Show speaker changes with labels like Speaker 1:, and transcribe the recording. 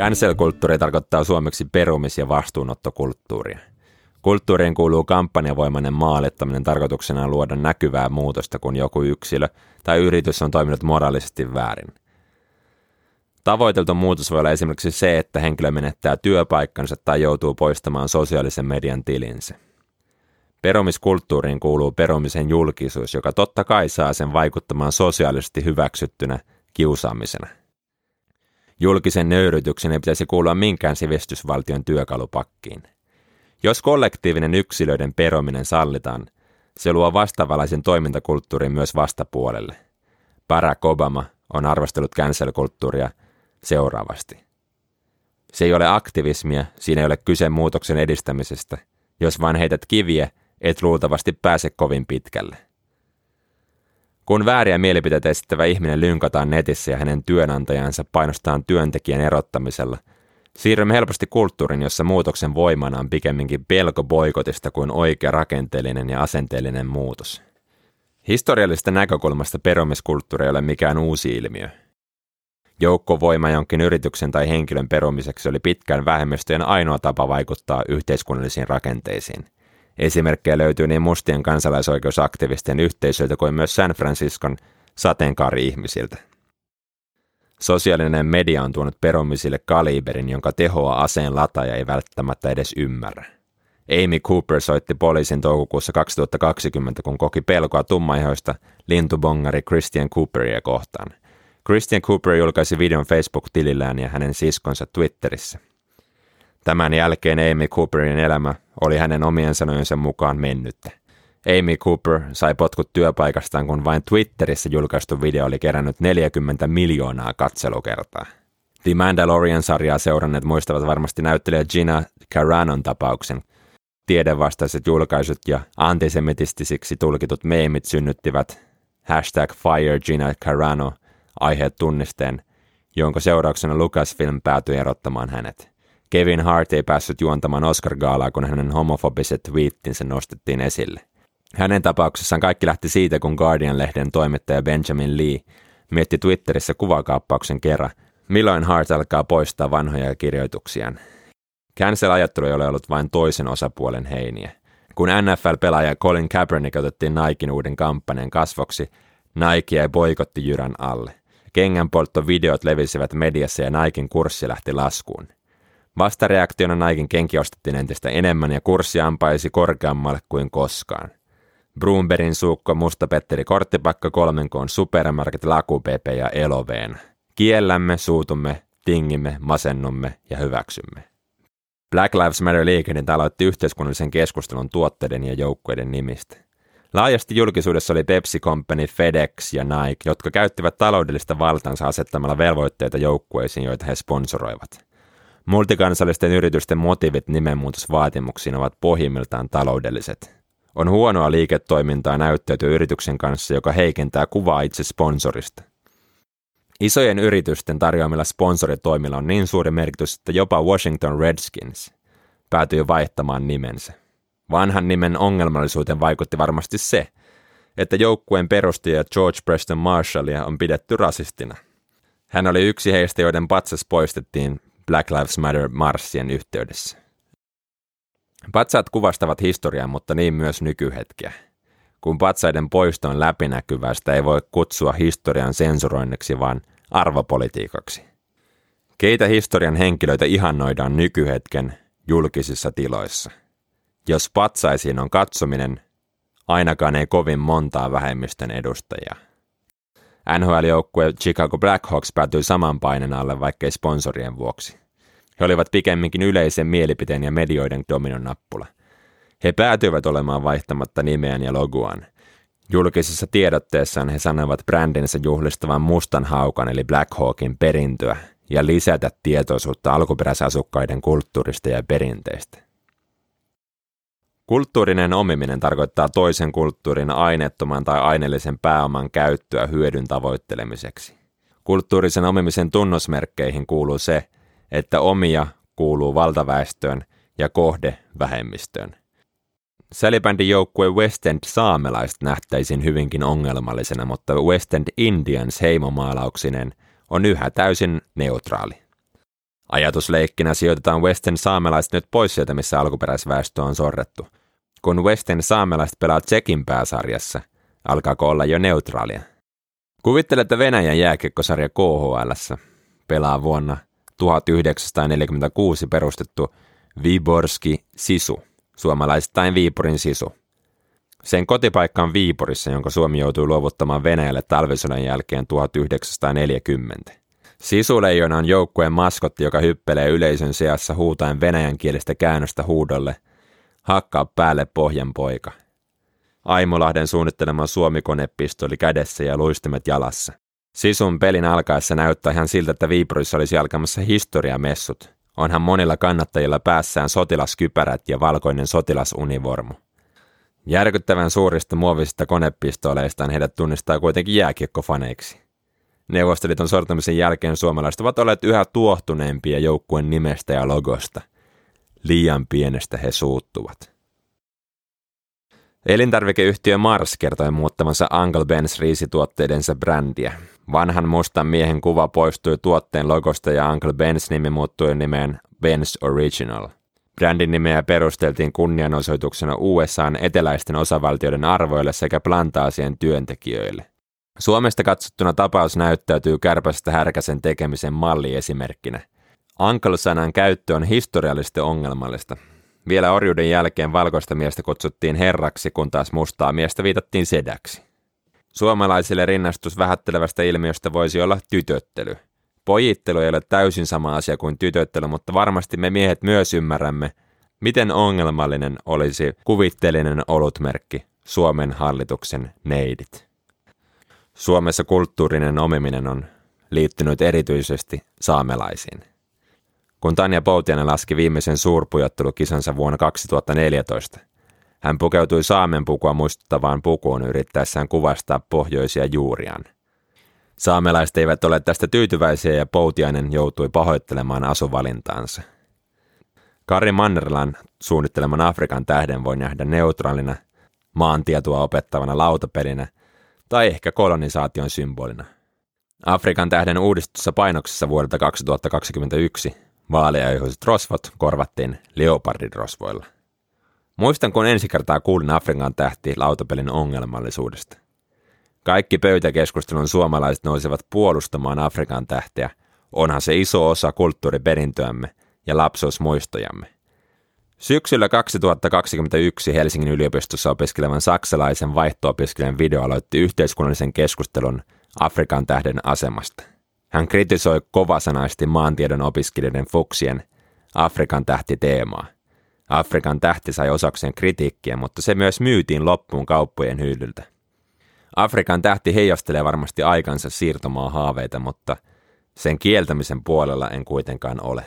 Speaker 1: Cancel-kulttuuri tarkoittaa suomeksi perumis- ja vastuunottokulttuuria. Kulttuuriin kuuluu kampanjavoimainen maalittaminen tarkoituksena luoda näkyvää muutosta, kun joku yksilö tai yritys on toiminut moraalisesti väärin. Tavoiteltu muutos voi olla esimerkiksi se, että henkilö menettää työpaikkansa tai joutuu poistamaan sosiaalisen median tilinsä. Perumiskulttuuriin kuuluu perumisen julkisuus, joka totta kai saa sen vaikuttamaan sosiaalisesti hyväksyttynä kiusaamisena. Julkisen nöyrytyksen ei pitäisi kuulua minkään sivistysvaltion työkalupakkiin. Jos kollektiivinen yksilöiden perominen sallitaan, se luo vastavalaisen toimintakulttuurin myös vastapuolelle. Barack Obama on arvostellut cancel-kulttuuria seuraavasti. Se ei ole aktivismia, siinä ei ole kyse muutoksen edistämisestä. Jos vain heität kiviä, et luultavasti pääse kovin pitkälle. Kun vääriä mielipiteitä esittävä ihminen lynkataan netissä ja hänen työnantajansa painostaan työntekijän erottamisella, siirrymme helposti kulttuurin, jossa muutoksen voimana on pikemminkin pelko boikotista kuin oikea rakenteellinen ja asenteellinen muutos. Historiallisesta näkökulmasta perumiskulttuuri ei ole mikään uusi ilmiö. Joukkovoima jonkin yrityksen tai henkilön perumiseksi oli pitkään vähemmistöjen ainoa tapa vaikuttaa yhteiskunnallisiin rakenteisiin – Esimerkkejä löytyy niin mustien kansalaisoikeusaktivistien yhteisöiltä kuin myös San Franciscon sateenkaari-ihmisiltä. Sosiaalinen media on tuonut perumisille kaliberin, jonka tehoa aseen lataja ei välttämättä edes ymmärrä. Amy Cooper soitti poliisin toukokuussa 2020, kun koki pelkoa tummaihoista lintubongari Christian Cooperia kohtaan. Christian Cooper julkaisi videon Facebook-tilillään ja hänen siskonsa Twitterissä. Tämän jälkeen Amy Cooperin elämä oli hänen omien sanojensa mukaan mennyttä. Amy Cooper sai potkut työpaikastaan, kun vain Twitterissä julkaistu video oli kerännyt 40 miljoonaa katselukertaa. The Mandalorian-sarjaa seuranneet muistavat varmasti näyttelijä Gina Caranon tapauksen. Tiedevastaiset julkaisut ja antisemitistisiksi tulkitut meemit synnyttivät hashtag Fire Gina Carano aiheet tunnisteen, jonka seurauksena Lucasfilm päätyi erottamaan hänet. Kevin Hart ei päässyt juontamaan Oscar-gaalaa, kun hänen homofobiset tweettinsä nostettiin esille. Hänen tapauksessaan kaikki lähti siitä, kun Guardian-lehden toimittaja Benjamin Lee mietti Twitterissä kuvakaappauksen kerran, milloin Hart alkaa poistaa vanhoja kirjoituksiaan. Cancel-ajattelu ei ole ollut vain toisen osapuolen heiniä. Kun NFL-pelaaja Colin Kaepernick otettiin Nikein uuden kampanjan kasvoksi, Nike jäi boikotti jyrän alle. Kengänpolttovideot levisivät mediassa ja Nikein kurssi lähti laskuun. Vastareaktiona Naikin kenki ostettiin entistä enemmän ja kurssi ampaisi korkeammalle kuin koskaan. Broomberin suukko, Musta Petteri Korttipakka, kolmenkoon Supermarket, Lakupepe ja Eloveen. Kiellämme, suutumme, tingimme, masennumme ja hyväksymme. Black Lives Matter liikehdintä aloitti yhteiskunnallisen keskustelun tuotteiden ja joukkueiden nimistä. Laajasti julkisuudessa oli Pepsi Company, FedEx ja Nike, jotka käyttivät taloudellista valtansa asettamalla velvoitteita joukkueisiin, joita he sponsoroivat. Multikansallisten yritysten motiivit nimenmuutosvaatimuksiin ovat pohjimmiltaan taloudelliset. On huonoa liiketoimintaa näyttäytyä yrityksen kanssa, joka heikentää kuvaa itse sponsorista. Isojen yritysten tarjoamilla sponsoritoimilla on niin suuri merkitys, että jopa Washington Redskins päätyi vaihtamaan nimensä. Vanhan nimen ongelmallisuuteen vaikutti varmasti se, että joukkueen perustaja George Preston Marshallia on pidetty rasistina. Hän oli yksi heistä, joiden patsas poistettiin Black Lives Matter-marssien yhteydessä. Patsaat kuvastavat historiaa, mutta niin myös nykyhetkeä. Kun patsaiden poisto on läpinäkyvää, sitä ei voi kutsua historian sensuroinniksi, vaan arvopolitiikaksi. Keitä historian henkilöitä ihannoidaan nykyhetken julkisissa tiloissa? Jos patsaisiin on katsominen, ainakaan ei kovin montaa vähemmistön edustajaa. NHL-joukkue Chicago Blackhawks päätyi saman painen alle, vaikkei sponsorien vuoksi. He olivat pikemminkin yleisen mielipiteen ja medioiden dominon nappula. He päätyivät olemaan vaihtamatta nimeään ja logoaan. Julkisessa tiedotteessaan he sanoivat brändinsä juhlistavan mustan haukan eli Black Hawkin perintöä ja lisätä tietoisuutta alkuperäisasukkaiden kulttuurista ja perinteistä. Kulttuurinen omiminen tarkoittaa toisen kulttuurin aineettoman tai aineellisen pääoman käyttöä hyödyn tavoittelemiseksi. Kulttuurisen omimisen tunnusmerkkeihin kuuluu se, että omia kuuluu valtaväestöön ja kohde vähemmistöön. Salibändin joukkue West End saamelaiset nähtäisiin hyvinkin ongelmallisena, mutta West End Indians heimomaalauksineen on yhä täysin neutraali. Ajatusleikkinä sijoitetaan Western saamelaiset nyt pois sieltä, missä alkuperäisväestö on sorrettu. Kun Western saamelaiset pelaa Tsekin pääsarjassa, alkaako olla jo neutraalia? Kuvittele, että Venäjän jääkiekkosarja KHL pelaa vuonna 1946 perustettu Viborski Sisu, suomalaistain Viipurin Sisu. Sen kotipaikka on Viipurissa, jonka Suomi joutui luovuttamaan Venäjälle talvisodan jälkeen 1940. Sisuleijona on joukkueen maskotti, joka hyppelee yleisön seassa huutaen venäjän kielistä käännöstä huudolle Hakkaa päälle pohjan poika. Aimolahden suunnittelema suomikonepistoli kädessä ja luistimet jalassa. Sisun pelin alkaessa näyttää ihan siltä, että Viipurissa olisi alkamassa historiamessut. Onhan monilla kannattajilla päässään sotilaskypärät ja valkoinen sotilasunivormu. Järkyttävän suurista muovisista konepistoleistaan heidät tunnistaa kuitenkin jääkiekkofaneiksi. Neuvostoliiton sortumisen jälkeen suomalaiset ovat olleet yhä tuohtuneempia joukkueen nimestä ja logosta. Liian pienestä he suuttuvat. Elintarvikeyhtiö Mars kertoi muuttamansa Uncle Ben's riisituotteidensa brändiä. Vanhan mustan miehen kuva poistui tuotteen logosta ja Uncle Ben's nimi muuttui nimeen Ben's Original. Brändin nimeä perusteltiin kunnianosoituksena USAn eteläisten osavaltioiden arvoille sekä plantaasien työntekijöille. Suomesta katsottuna tapaus näyttäytyy kärpästä härkäsen tekemisen malliesimerkkinä. Uncle-sanan käyttö on historiallisesti ongelmallista. Vielä orjuuden jälkeen valkoista miestä kutsuttiin herraksi, kun taas mustaa miestä viitattiin sedäksi. Suomalaisille rinnastus vähättelevästä ilmiöstä voisi olla tytöttely. Pojittelu ei ole täysin sama asia kuin tytöttely, mutta varmasti me miehet myös ymmärrämme, miten ongelmallinen olisi kuvitteellinen olutmerkki Suomen hallituksen neidit. Suomessa kulttuurinen omiminen on liittynyt erityisesti saamelaisiin. Kun Tanja Poutianen laski viimeisen suurpujottelukisansa vuonna 2014, hän pukeutui saamen pukua muistuttavaan pukuun yrittäessään kuvastaa pohjoisia juuriaan. Saamelaiset eivät ole tästä tyytyväisiä ja Poutiainen joutui pahoittelemaan asuvalintaansa. Kari Mannerlan suunnitteleman Afrikan tähden voi nähdä neutraalina, maantietoa opettavana lautapelinä tai ehkä kolonisaation symbolina. Afrikan tähden uudistussa painoksessa vuodelta 2021 vaaleaihoiset rosvot korvattiin leopardidrosvoilla. Muistan, kun ensi kertaa kuulin Afrikan tähti lautapelin ongelmallisuudesta. Kaikki pöytäkeskustelun suomalaiset nousevat puolustamaan Afrikan tähteä, onhan se iso osa kulttuuriperintöämme ja lapsuusmuistojamme. Syksyllä 2021 Helsingin yliopistossa opiskelevan saksalaisen vaihto-opiskelijan video aloitti yhteiskunnallisen keskustelun Afrikan tähden asemasta. Hän kritisoi kovasanaisesti maantiedon opiskelijoiden fuksien Afrikan tähti teemaa – Afrikan tähti sai osakseen kritiikkiä, mutta se myös myytiin loppuun kauppojen hyllyltä. Afrikan tähti heijastelee varmasti aikansa siirtomaa haaveita, mutta sen kieltämisen puolella en kuitenkaan ole.